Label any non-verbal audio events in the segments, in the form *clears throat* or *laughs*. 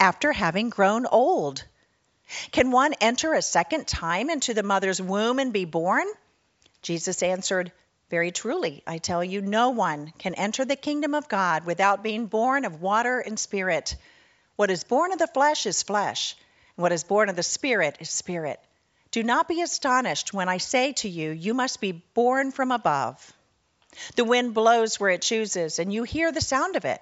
after having grown old? Can one enter a second time into the mother's womb and be born? Jesus answered, Very truly, I tell you, no one can enter the kingdom of God without being born of water and spirit. What is born of the flesh is flesh, and what is born of the spirit is spirit. Do not be astonished when I say to you, You must be born from above. The wind blows where it chooses, and you hear the sound of it,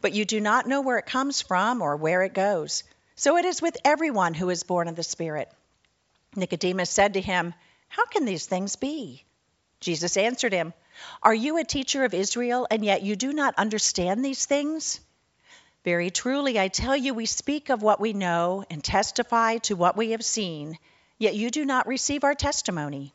but you do not know where it comes from or where it goes. So it is with everyone who is born of the Spirit. Nicodemus said to him, How can these things be? Jesus answered him, Are you a teacher of Israel, and yet you do not understand these things? Very truly, I tell you, we speak of what we know and testify to what we have seen, yet you do not receive our testimony.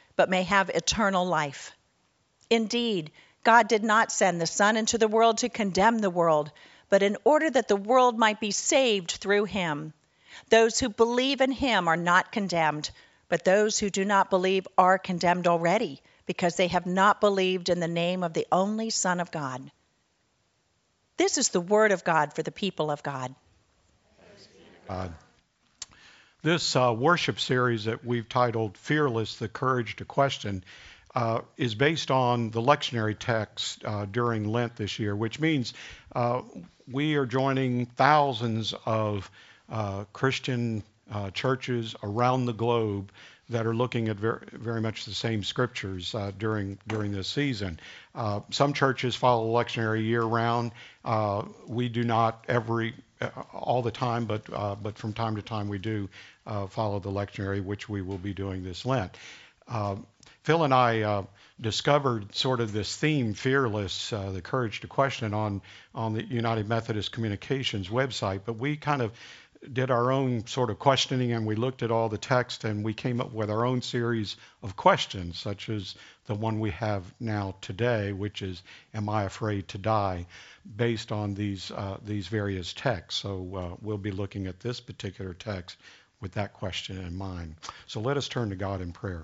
but may have eternal life. Indeed, God did not send the Son into the world to condemn the world, but in order that the world might be saved through him. Those who believe in him are not condemned, but those who do not believe are condemned already, because they have not believed in the name of the only Son of God. This is the word of God for the people of God. God. This uh, worship series that we've titled Fearless The Courage to Question uh, is based on the lectionary text uh, during Lent this year, which means uh, we are joining thousands of uh, Christian uh, churches around the globe that are looking at very, very much the same scriptures uh, during during this season. Uh, some churches follow the lectionary year round. Uh, we do not every all the time, but but from time to time we do uh, follow the lectionary, which we will be doing this Lent. Uh, Phil and I uh, discovered sort of this theme, fearless, uh, the courage to question, on on the United Methodist Communications website. But we kind of did our own sort of questioning, and we looked at all the text, and we came up with our own series of questions, such as the one we have now today, which is, "Am I afraid to die?" based on these uh, these various texts. So uh, we'll be looking at this particular text with that question in mind. So let us turn to God in prayer.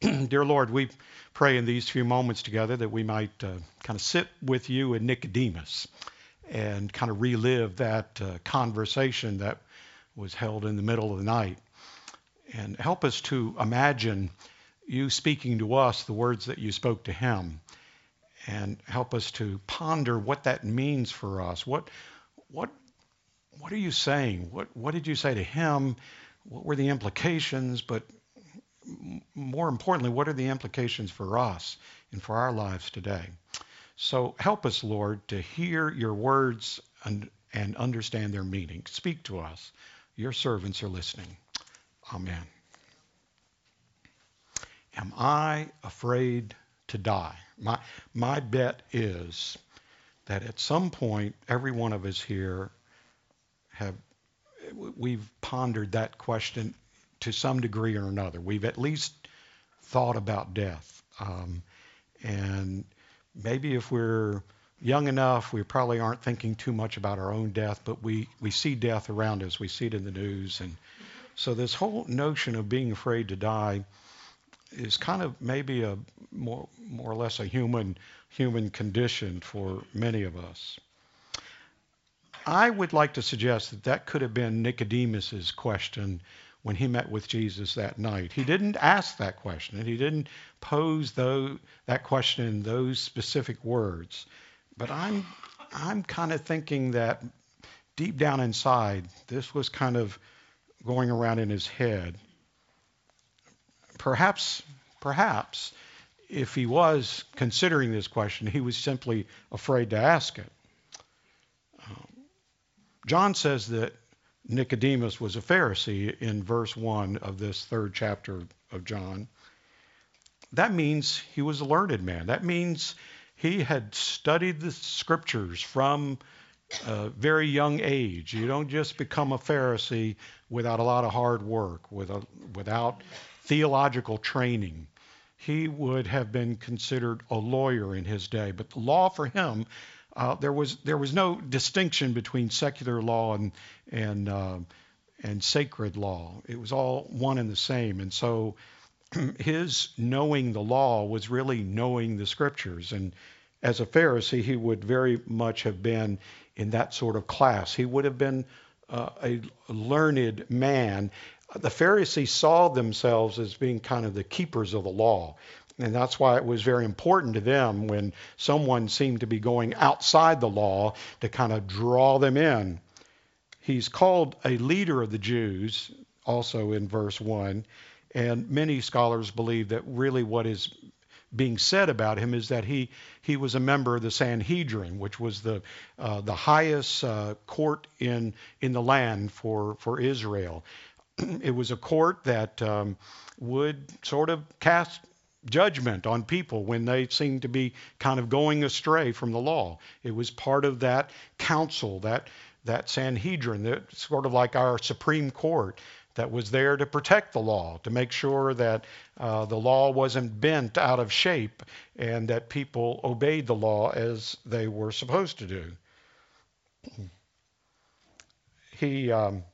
*clears throat* Dear Lord, we pray in these few moments together that we might uh, kind of sit with you and Nicodemus and kind of relive that uh, conversation that was held in the middle of the night. And help us to imagine you speaking to us the words that you spoke to him. And help us to ponder what that means for us. What, what what are you saying? What, what did you say to him? What were the implications? But more importantly, what are the implications for us and for our lives today? So help us, Lord, to hear your words and, and understand their meaning. Speak to us. Your servants are listening. Amen. Am I afraid to die? My, my bet is that at some point, every one of us here have we've pondered that question to some degree or another. We've at least thought about death, um, and maybe if we're young enough, we probably aren't thinking too much about our own death, but we we see death around us. We see it in the news, and so this whole notion of being afraid to die is kind of maybe a more more or less a human human condition for many of us. I would like to suggest that that could have been Nicodemus's question when he met with Jesus that night. He didn't ask that question. And he didn't pose that question in those specific words. But I'm I'm kind of thinking that deep down inside, this was kind of going around in his head. Perhaps, perhaps, if he was considering this question, he was simply afraid to ask it. John says that Nicodemus was a Pharisee in verse 1 of this third chapter of John. That means he was a learned man. That means he had studied the scriptures from a very young age. You don't just become a Pharisee without a lot of hard work, with a, without theological training. He would have been considered a lawyer in his day, but the law for him, uh, there was there was no distinction between secular law and and uh, and sacred law. It was all one and the same, and so *clears throat* his knowing the law was really knowing the scriptures. And as a Pharisee, he would very much have been in that sort of class. He would have been uh, a learned man. The Pharisees saw themselves as being kind of the keepers of the law. And that's why it was very important to them when someone seemed to be going outside the law to kind of draw them in. He's called a leader of the Jews, also in verse 1. And many scholars believe that really what is being said about him is that he he was a member of the Sanhedrin, which was the uh, the highest uh, court in in the land for for Israel. *clears throat* it was a court that um, would sort of cast judgment on people when they seemed to be kind of going astray from the law. It was part of that council, that that Sanhedrin, that sort of like our Supreme Court that was there to protect the law, to make sure that uh, the law wasn't bent out of shape and that people obeyed the law as they were supposed to do. He, um,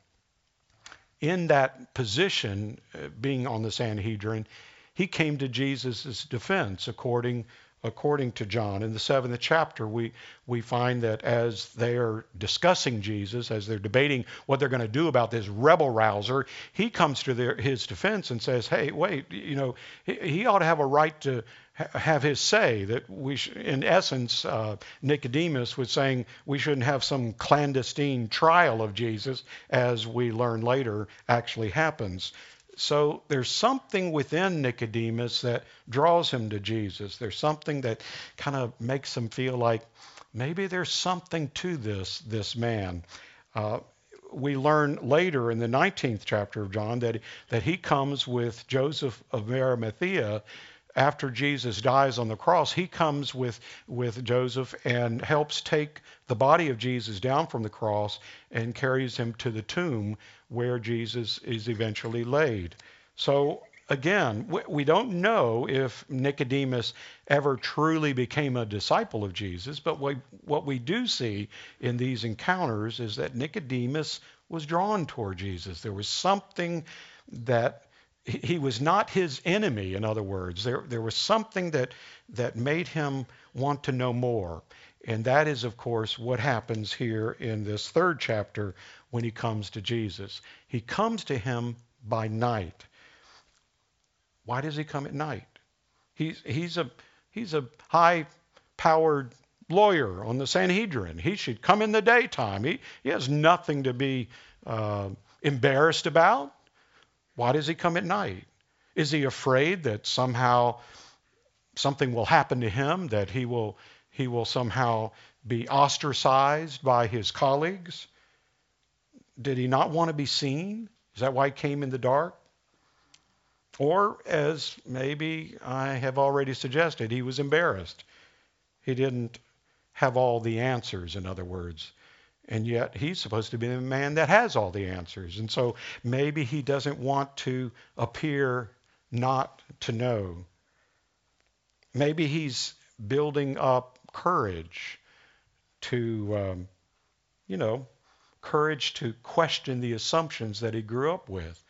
in that position, uh, being on the Sanhedrin, he came to Jesus' defense according according to John. In the seventh chapter, we, we find that as they are discussing Jesus, as they're debating what they're going to do about this rebel rouser, he comes to their, his defense and says, hey, wait, you know, he, he ought to have a right to ha- have his say. That we, sh- in essence, uh, Nicodemus was saying we shouldn't have some clandestine trial of Jesus, as we learn later actually happens. So there's something within Nicodemus that draws him to Jesus. There's something that kind of makes him feel like maybe there's something to this this man. Uh, we learn later in the 19th chapter of John that that he comes with Joseph of Arimathea after Jesus dies on the cross, he comes with, with Joseph and helps take the body of Jesus down from the cross and carries him to the tomb where Jesus is eventually laid. So again, we don't know if Nicodemus ever truly became a disciple of Jesus, but what we do see in these encounters is that Nicodemus was drawn toward Jesus. There was something that he was not his enemy, in other words. There, there was something that, that made him want to know more. And that is, of course, what happens here in this third chapter when he comes to Jesus. He comes to him by night. Why does he come at night? He's, he's a, he's a high powered lawyer on the Sanhedrin. He should come in the daytime. He, he has nothing to be uh, embarrassed about. Why does he come at night? Is he afraid that somehow something will happen to him, that he will, he will somehow be ostracized by his colleagues? Did he not want to be seen? Is that why he came in the dark? Or, as maybe I have already suggested, he was embarrassed. He didn't have all the answers, in other words. And yet he's supposed to be the man that has all the answers. And so maybe he doesn't want to appear not to know. Maybe he's building up courage to, um, you know, courage to question the assumptions that he grew up with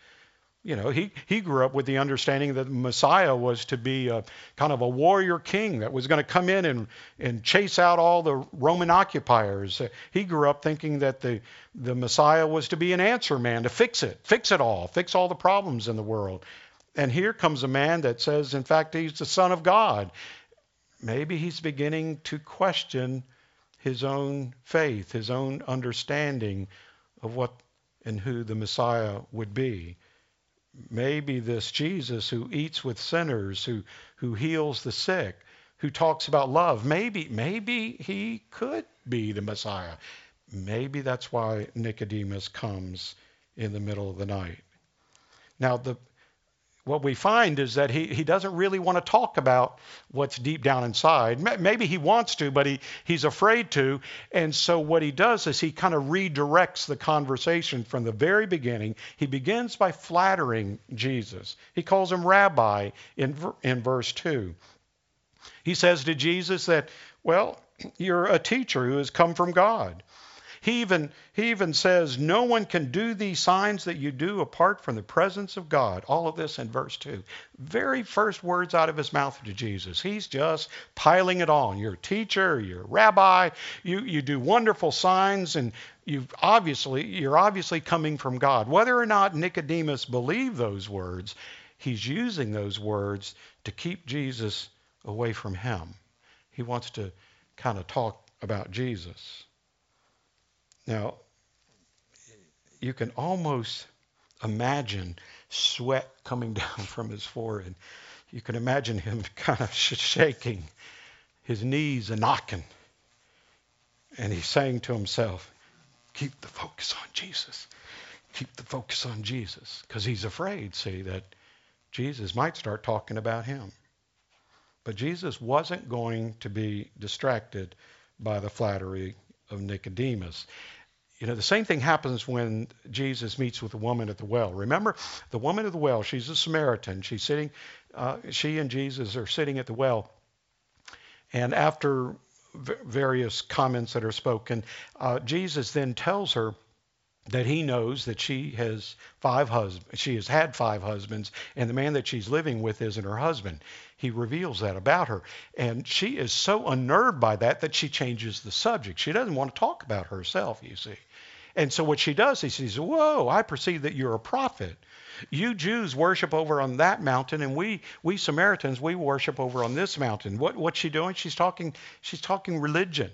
you know, he, he grew up with the understanding that the Messiah was to be a kind of a warrior king that was going to come in and, and chase out all the Roman occupiers. Uh, he grew up thinking that the, the Messiah was to be an answer man, to fix it, fix it all, fix all the problems in the world. And here comes a man that says, in fact, he's the Son of God. Maybe he's beginning to question his own faith, his own understanding of what and who the Messiah would be. Maybe this Jesus who eats with sinners, who, who heals the sick, who talks about love, maybe, maybe he could be the Messiah. Maybe that's why Nicodemus comes in the middle of the night. Now, the, what we find is that he, he doesn't really want to talk about what's deep down inside. Maybe he wants to, but he, he's afraid to. And so what he does is he kind of redirects the conversation from the very beginning. He begins by flattering Jesus. He calls him rabbi in, in verse 2. He says to Jesus that, well, you're a teacher who has come from God. He even, he even says, No one can do these signs that you do apart from the presence of God. All of this in verse 2. Very first words out of his mouth to Jesus. He's just piling it on. You're a teacher, you're a rabbi, you, you do wonderful signs, and you obviously, you're obviously coming from God. Whether or not Nicodemus believed those words, he's using those words to keep Jesus away from him. He wants to kind of talk about Jesus. Now, you can almost imagine sweat coming *laughs* down from his forehead. You can imagine him *laughs* kind of shaking, his knees a knocking. And he's saying to himself, Keep the focus on Jesus. Keep the focus on Jesus. Because he's afraid, see, that Jesus might start talking about him. But Jesus wasn't going to be distracted by the flattery of Nicodemus. You know, the same thing happens when Jesus meets with the woman at the well. Remember, the woman at the well, she's a Samaritan. She's sitting, uh, she and Jesus are sitting at the well. And after v- various comments that are spoken, uh, Jesus then tells her that he knows that she has five husbands. She has had five husbands, and the man that she's living with isn't her husband. He reveals that about her, and she is so unnerved by that that she changes the subject. She doesn't want to talk about herself. You see, and so what she does is she says, "Whoa! I perceive that you're a prophet. You Jews worship over on that mountain, and we we Samaritans we worship over on this mountain." What what's she doing? She's talking she's talking religion.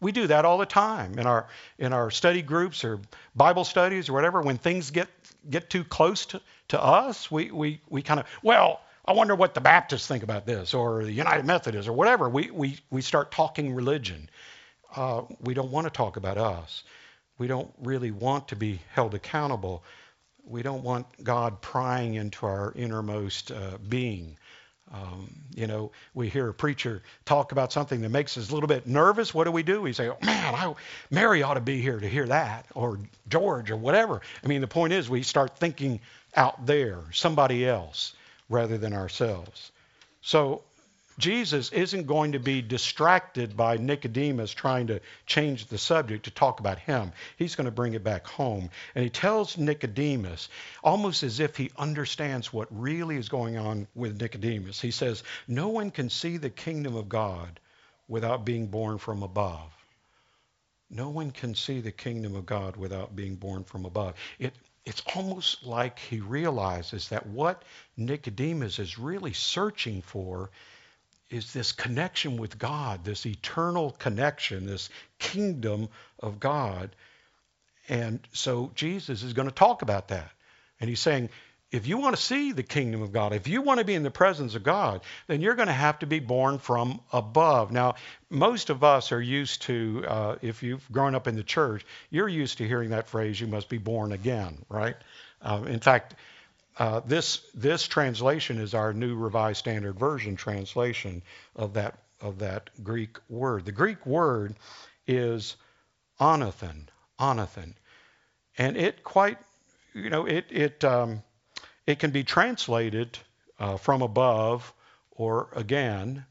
We do that all the time in our in our study groups or Bible studies or whatever. When things get get too close to, to us, we we we kind of well, I wonder what the Baptists think about this or the United Methodists or whatever. We we we start talking religion. Uh, we don't want to talk about us. We don't really want to be held accountable. We don't want God prying into our innermost uh, being. Um, you know, we hear a preacher talk about something that makes us a little bit nervous. What do we do? We say, oh, man, I, Mary ought to be here to hear that, or George, or whatever. I mean, the point is, we start thinking out there, somebody else, rather than ourselves. So Jesus isn't going to be distracted by Nicodemus trying to change the subject to talk about him. He's going to bring it back home. And he tells Nicodemus, almost as if he understands what really is going on with Nicodemus. He says, No one can see the kingdom of God without being born from above. No one can see the kingdom of God without being born from above. It, it's almost like he realizes that what Nicodemus is really searching for is this connection with God, this eternal connection, this kingdom of God. And so Jesus is going to talk about that. And he's saying, if you want to see the kingdom of God, if you want to be in the presence of God, then you're going to have to be born from above. Now, most of us are used to, uh, if you've grown up in the church, you're used to hearing that phrase, you must be born again, right? Uh, in fact, uh, this this translation is our new Revised Standard Version translation of that of that Greek word. The Greek word is anothen, anothen, and it quite you know it it um, it can be translated uh, from above or again.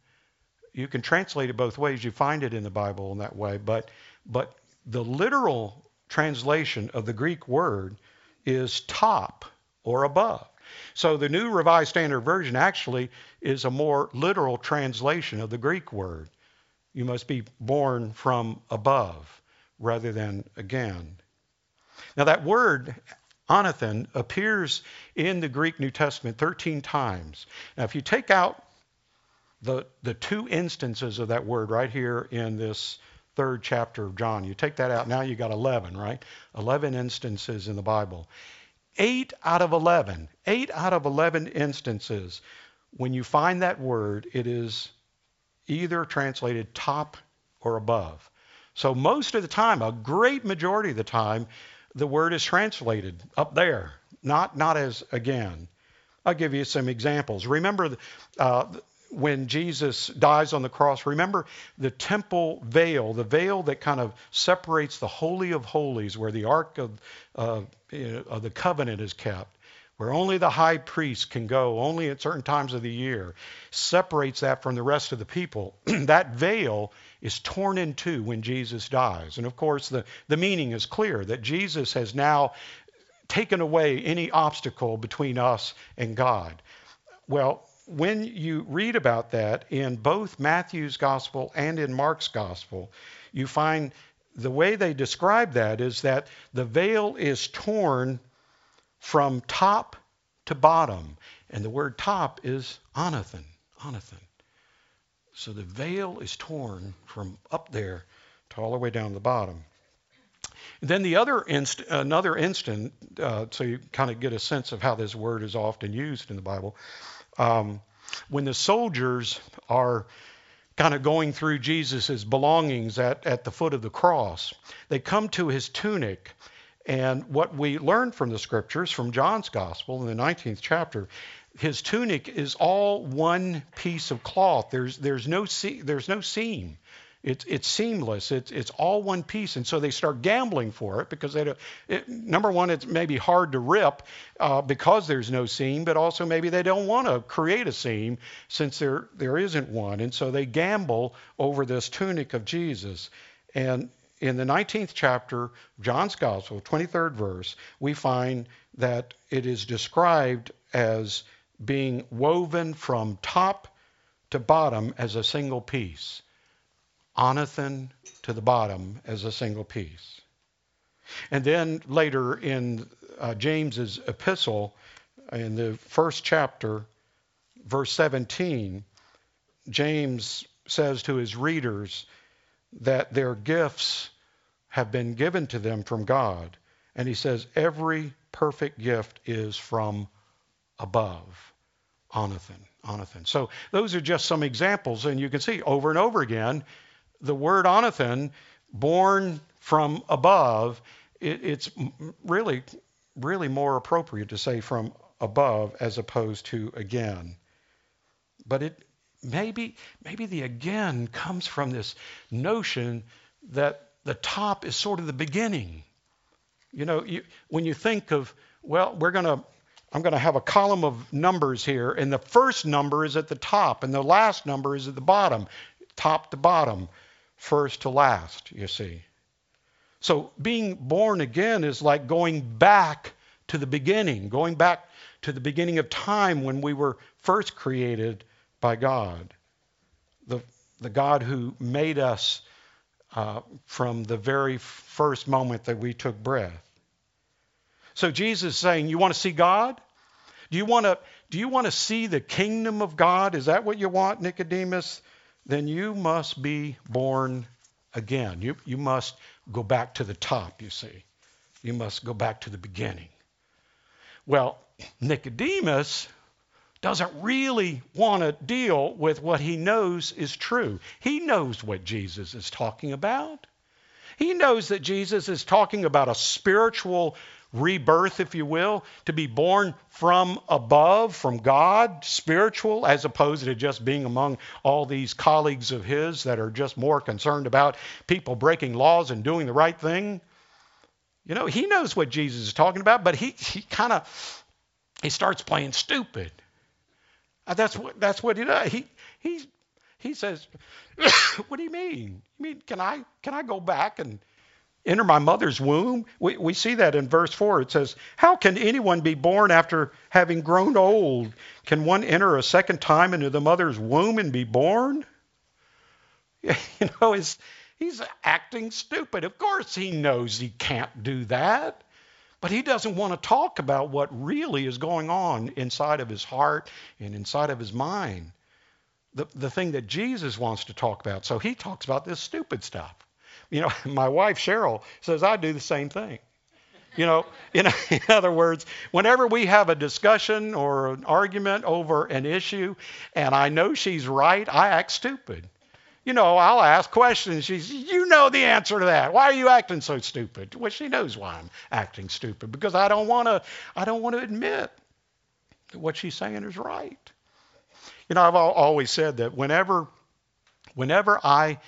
You can translate it both ways. You find it in the Bible in that way, but but the literal translation of the Greek word is top or above. So the New Revised Standard Version actually is a more literal translation of the Greek word. You must be born from above rather than again. Now that word anothen appears in the Greek New Testament 13 times. Now if you take out the, the two instances of that word right here in this third chapter of John. You take that out, now you got 11, right? 11 instances in the Bible. Eight out of 11, eight out of 11 instances, when you find that word, it is either translated top or above. So most of the time, a great majority of the time, the word is translated up there, not, not as again. I'll give you some examples. Remember uh, when Jesus dies on the cross, remember the temple veil, the veil that kind of separates the Holy of Holies, where the Ark of, uh, of the Covenant is kept, where only the high priest can go, only at certain times of the year, separates that from the rest of the people. *clears throat* that veil is torn in two when Jesus dies. And of course, the, the meaning is clear that Jesus has now taken away any obstacle between us and God. Well, when you read about that in both Matthew's gospel and in Mark's gospel, you find the way they describe that is that the veil is torn from top to bottom. And the word top is anothen. Anothen. So the veil is torn from up there to all the way down the bottom. Then the other inst- another instant, uh, so you kind of get a sense of how this word is often used in the Bible. Um, when the soldiers are kind of going through Jesus' belongings at, at the foot of the cross, they come to his tunic. And what we learn from the scriptures, from John's gospel in the 19th chapter, his tunic is all one piece of cloth. There's there's no se- there's no seam. It's it's seamless. It's it's all one piece, and so they start gambling for it because they it, number one, it's maybe hard to rip uh, because there's no seam, but also maybe they don't want to create a seam since there there isn't one, and so they gamble over this tunic of Jesus. And in the 19th chapter, John's Gospel, 23rd verse, we find that it is described as being woven from top to bottom as a single piece. Anothen to the bottom as a single piece. And then later in uh, James's epistle, in the first chapter, verse 17, James says to his readers that their gifts have been given to them from God. And he says, every perfect gift is from above. Anothen, Anothen. So those are just some examples, and you can see over and over again the word Anothen, born from above, it, it's really, really more appropriate to say from above as opposed to again. But it maybe maybe the again comes from this notion that the top is sort of the beginning. You know, you, when you think of well, we're going to I'm going to have a column of numbers here, and the first number is at the top, and the last number is at the bottom, top to bottom, first to last, you see. So being born again is like going back to the beginning, going back to the beginning of time when we were first created by God. The, the God who made us uh, from the very first moment that we took breath. So Jesus is saying, You want to see God? Do you want to do you want to see the kingdom of God? Is that what you want, Nicodemus? Then you must be born again. You you must go back to the top, you see. You must go back to the beginning. Well, Nicodemus doesn't really want to deal with what he knows is true. He knows what Jesus is talking about. He knows that Jesus is talking about a spiritual rebirth, if you will, to be born from above, from God, spiritual, as opposed to just being among all these colleagues of his that are just more concerned about people breaking laws and doing the right thing. You know, he knows what Jesus is talking about, but he, he kind of he starts playing stupid. Uh, that's what that's what he does. He he he says, *coughs* "What do you mean? You mean can I can I go back and enter my mother's womb? We, we see that in verse 4. It says, How can anyone be born after having grown old? Can one enter a second time into the mother's womb and be born? *laughs* You know, he's, he's acting stupid. Of course, he knows he can't do that. But he doesn't want to talk about what really is going on inside of his heart and inside of his mind. The, the thing that Jesus wants to talk about. So he talks about this stupid stuff. You know, *laughs* my wife Cheryl says I do the same thing. You know, *laughs* in, in other words, whenever we have a discussion or an argument over an issue and I know she's right, I act stupid. You know, I'll ask questions. She's, you know the answer to that. Why are you acting so stupid? Well, she knows why I'm acting stupid because I don't want to. I don't want to admit that what she's saying is right. You know, I've always said that whenever, whenever I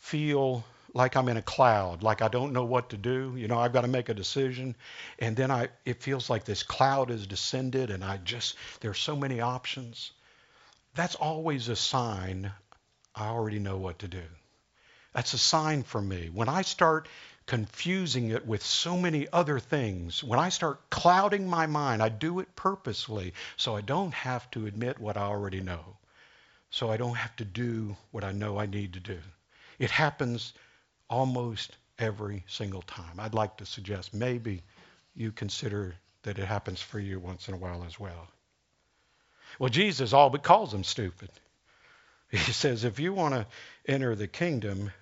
feel like I'm in a cloud, like I don't know what to do. You know, I've got to make a decision, and then I it feels like this cloud has descended, and I just there's so many options. That's always a sign I already know what to do. That's a sign for me. When I start confusing it with so many other things, when I start clouding my mind, I do it purposely so I don't have to admit what I already know. So I don't have to do what I know I need to do. It happens almost every single time. I'd like to suggest maybe you consider that it happens for you once in a while as well. Well, Jesus all but calls them stupid. *laughs* He says, if you want to enter the kingdom,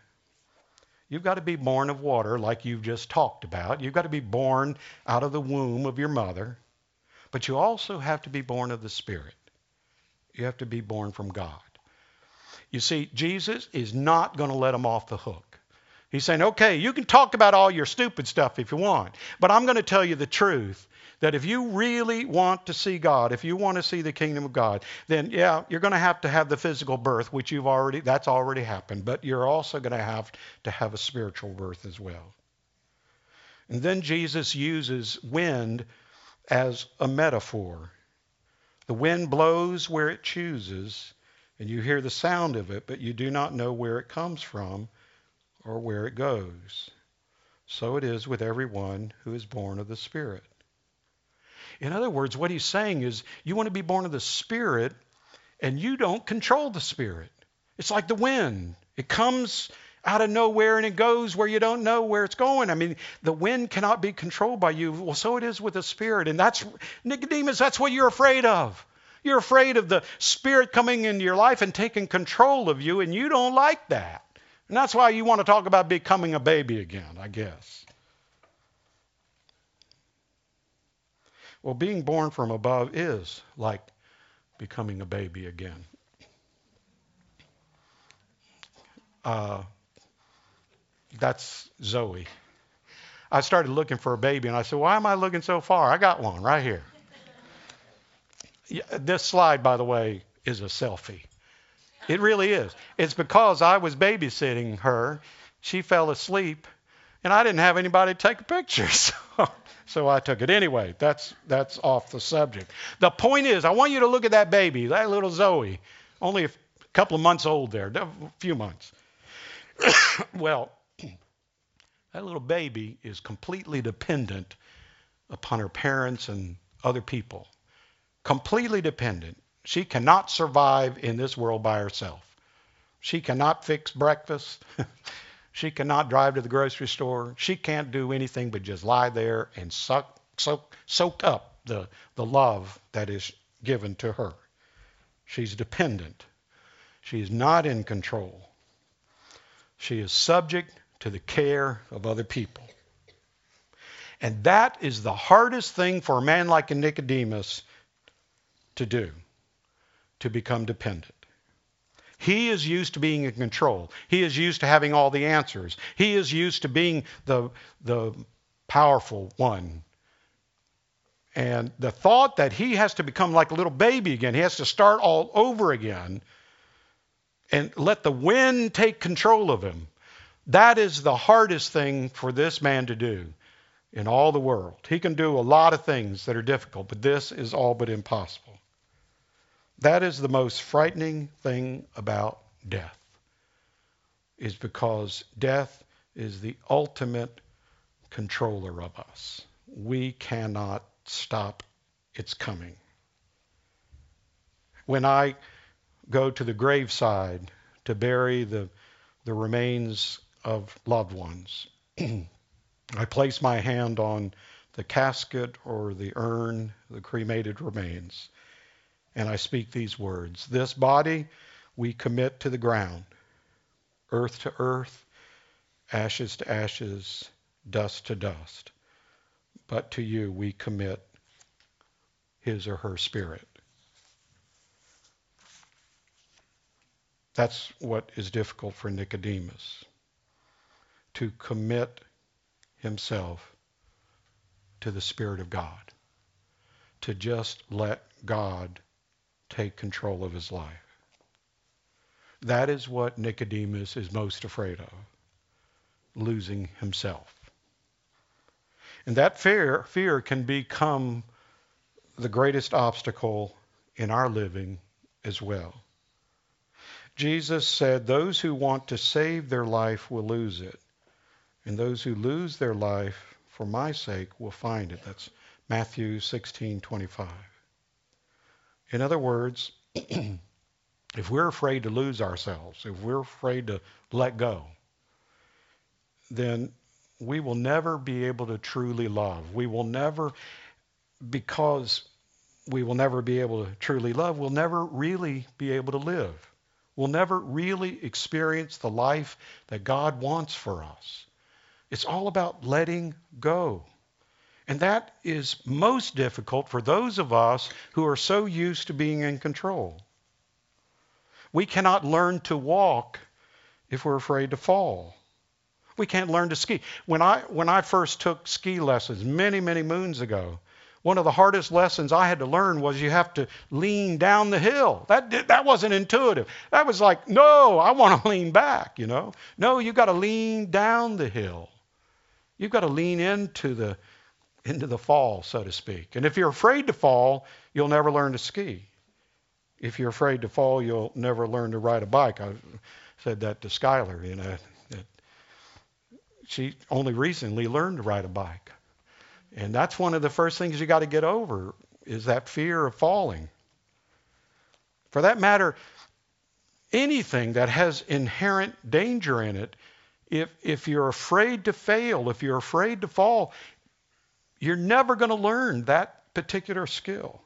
you've got to be born of water, like you've just talked about. You've got to be born out of the womb of your mother. But you also have to be born of the Spirit. You have to be born from God. You see, Jesus is not going to let them off the hook. He's saying, okay, you can talk about all your stupid stuff if you want, but I'm going to tell you the truth that if you really want to see God, if you want to see the kingdom of God, then yeah, you're going to have to have the physical birth, which you've already, that's already happened, but you're also going to have to have a spiritual birth as well. And then Jesus uses wind as a metaphor. The wind blows where it chooses, and you hear the sound of it, but you do not know where it comes from or where it goes. So it is with everyone who is born of the Spirit. In other words, what he's saying is you want to be born of the Spirit, and you don't control the Spirit. It's like the wind, it comes out of nowhere and it goes where you don't know where it's going. I mean, the wind cannot be controlled by you. Well, so it is with the Spirit. And that's, Nicodemus, that's what you're afraid of. You're afraid of the Spirit coming into your life and taking control of you, and you don't like that. And that's why you want to talk about becoming a baby again, I guess. Well, being born from above is like becoming a baby again. Uh, that's Zoe. I started looking for a baby, and I said, Why am I looking so far? I got one right here. This slide, by the way, is a selfie. It really is. It's because I was babysitting her. She fell asleep, and I didn't have anybody to take a picture. *laughs* So, so I took it anyway. That's that's off the subject. The point is, I want you to look at that baby, that little Zoe, only a couple of months old there, a few months. *coughs* well, *clears throat* that little baby is completely dependent upon her parents and other people. Completely dependent. She cannot survive in this world by herself. She cannot fix breakfast. *laughs* she cannot drive to the grocery store. She can't do anything but just lie there and suck, soak, soak up the, the love that is given to her. She's dependent. She is not in control. She is subject to the care of other people. And that is the hardest thing for a man like Nicodemus to do to become dependent. He is used to being in control. He is used to having all the answers. He is used to being the, the powerful one. And the thought that he has to become like a little baby again, he has to start all over again and let the wind take control of him, that is the hardest thing for this man to do in all the world. He can do a lot of things that are difficult, but this is all but impossible. That is the most frightening thing about death, is because death is the ultimate controller of us. We cannot stop its coming. When I go to the graveside to bury the, the remains of loved ones, *clears throat* I place my hand on the casket or the urn, the cremated remains and I speak these words This body we commit to the ground, earth to earth, ashes to ashes, dust to dust. But to you we commit his or her spirit. That's what is difficult for Nicodemus to commit himself to the Spirit of God, to just let God take control of his life. That is what Nicodemus is most afraid of losing himself. And that fear, fear can become the greatest obstacle in our living as well. Jesus said, Those who want to save their life will lose it, and those who lose their life for my sake will find it. That's Matthew 16:25. In other words, *clears throat* if we're afraid to lose ourselves, if we're afraid to let go, then we will never be able to truly love. We will never, because we will never be able to truly love, we'll never really be able to live. We'll never really experience the life that God wants for us. It's all about letting go. And that is most difficult for those of us who are so used to being in control. We cannot learn to walk if we're afraid to fall. We can't learn to ski. When I when I first took ski lessons many many moons ago, one of the hardest lessons I had to learn was you have to lean down the hill. That that wasn't intuitive. That was like, no, I want to *laughs* lean back, you know. No, you got to lean down the hill. You've got to lean into the into the fall, so to speak. And if you're afraid to fall, you'll never learn to ski. If you're afraid to fall, you'll never learn to ride a bike. I said that to Skylar, you know she only recently learned to ride a bike. And that's one of the first things you got to get over is that fear of falling. For that matter, anything that has inherent danger in it, if, if you're afraid to fail, if you're afraid to fall, you're never going to learn that particular skill.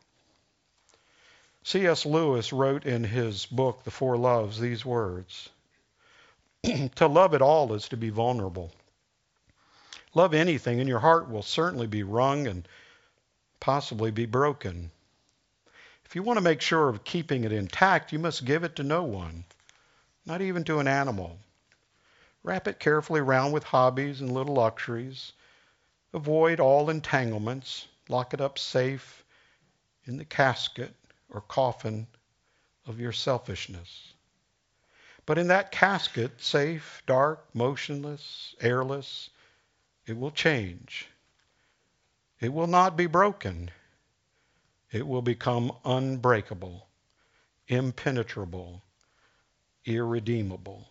C.S. Lewis wrote in his book, The Four Loves, these words *clears throat* To love at all is to be vulnerable. Love anything, and your heart will certainly be wrung and possibly be broken. If you want to make sure of keeping it intact, you must give it to no one, not even to an animal. Wrap it carefully around with hobbies and little luxuries. Avoid all entanglements. Lock it up safe in the casket or coffin of your selfishness. But in that casket, safe, dark, motionless, airless, it will change. It will not be broken. It will become unbreakable, impenetrable, irredeemable.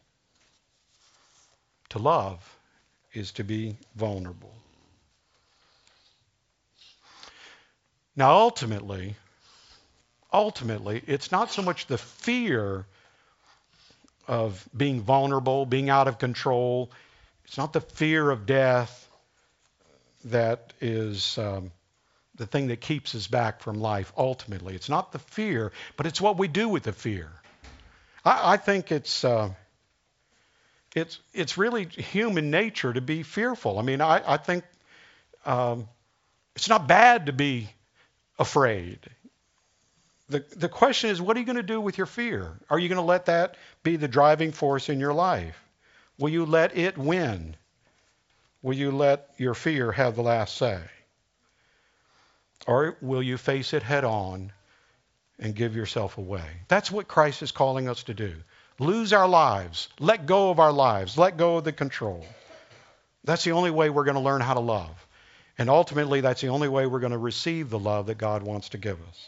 To love is to be vulnerable. Now, ultimately, ultimately, it's not so much the fear of being vulnerable, being out of control. It's not the fear of death that is um, the thing that keeps us back from life ultimately. It's not the fear, but it's what we do with the fear. I, I think it's. Uh, it's it's really human nature to be fearful. I mean, I, I think um, it's not bad to be afraid. The, the question is, what are you going to do with your fear? Are you going to let that be the driving force in your life? Will you let it win? Will you let your fear have the last say? Or will you face it head on and give yourself away? That's what Christ is calling us to do. Lose our lives, let go of our lives, let go of the control. That's the only way we're going to learn how to love. And ultimately, that's the only way we're going to receive the love that God wants to give us.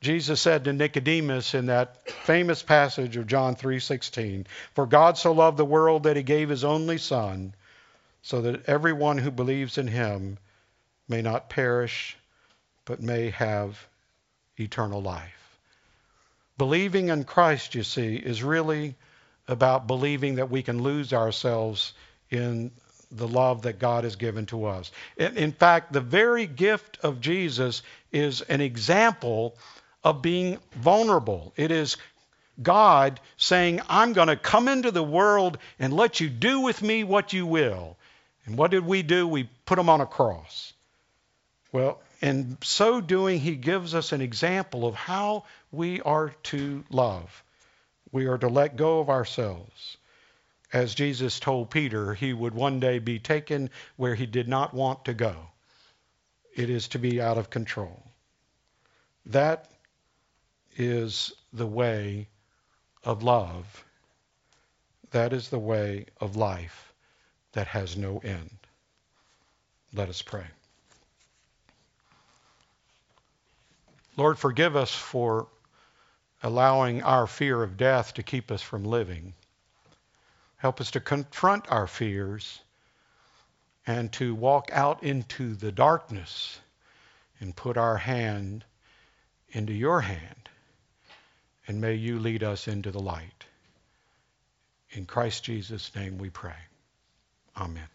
Jesus said to Nicodemus in that famous passage of John 3:16, "For God so loved the world that he gave his only son, so that everyone who believes in him may not perish, but may have eternal life." Believing in Christ, you see, is really about believing that we can lose ourselves in the love that God has given to us. In fact, the very gift of Jesus is an example of being vulnerable. It is God saying, I'm going to come into the world and let you do with me what you will. And what did we do? We put him on a cross. Well, in so doing, he gives us an example of how we are to love. We are to let go of ourselves. As Jesus told Peter, he would one day be taken where he did not want to go. It is to be out of control. That is the way of love. That is the way of life that has no end. Let us pray. Lord, forgive us for allowing our fear of death to keep us from living. Help us to confront our fears and to walk out into the darkness and put our hand into your hand. And may you lead us into the light. In Christ Jesus' name we pray. Amen.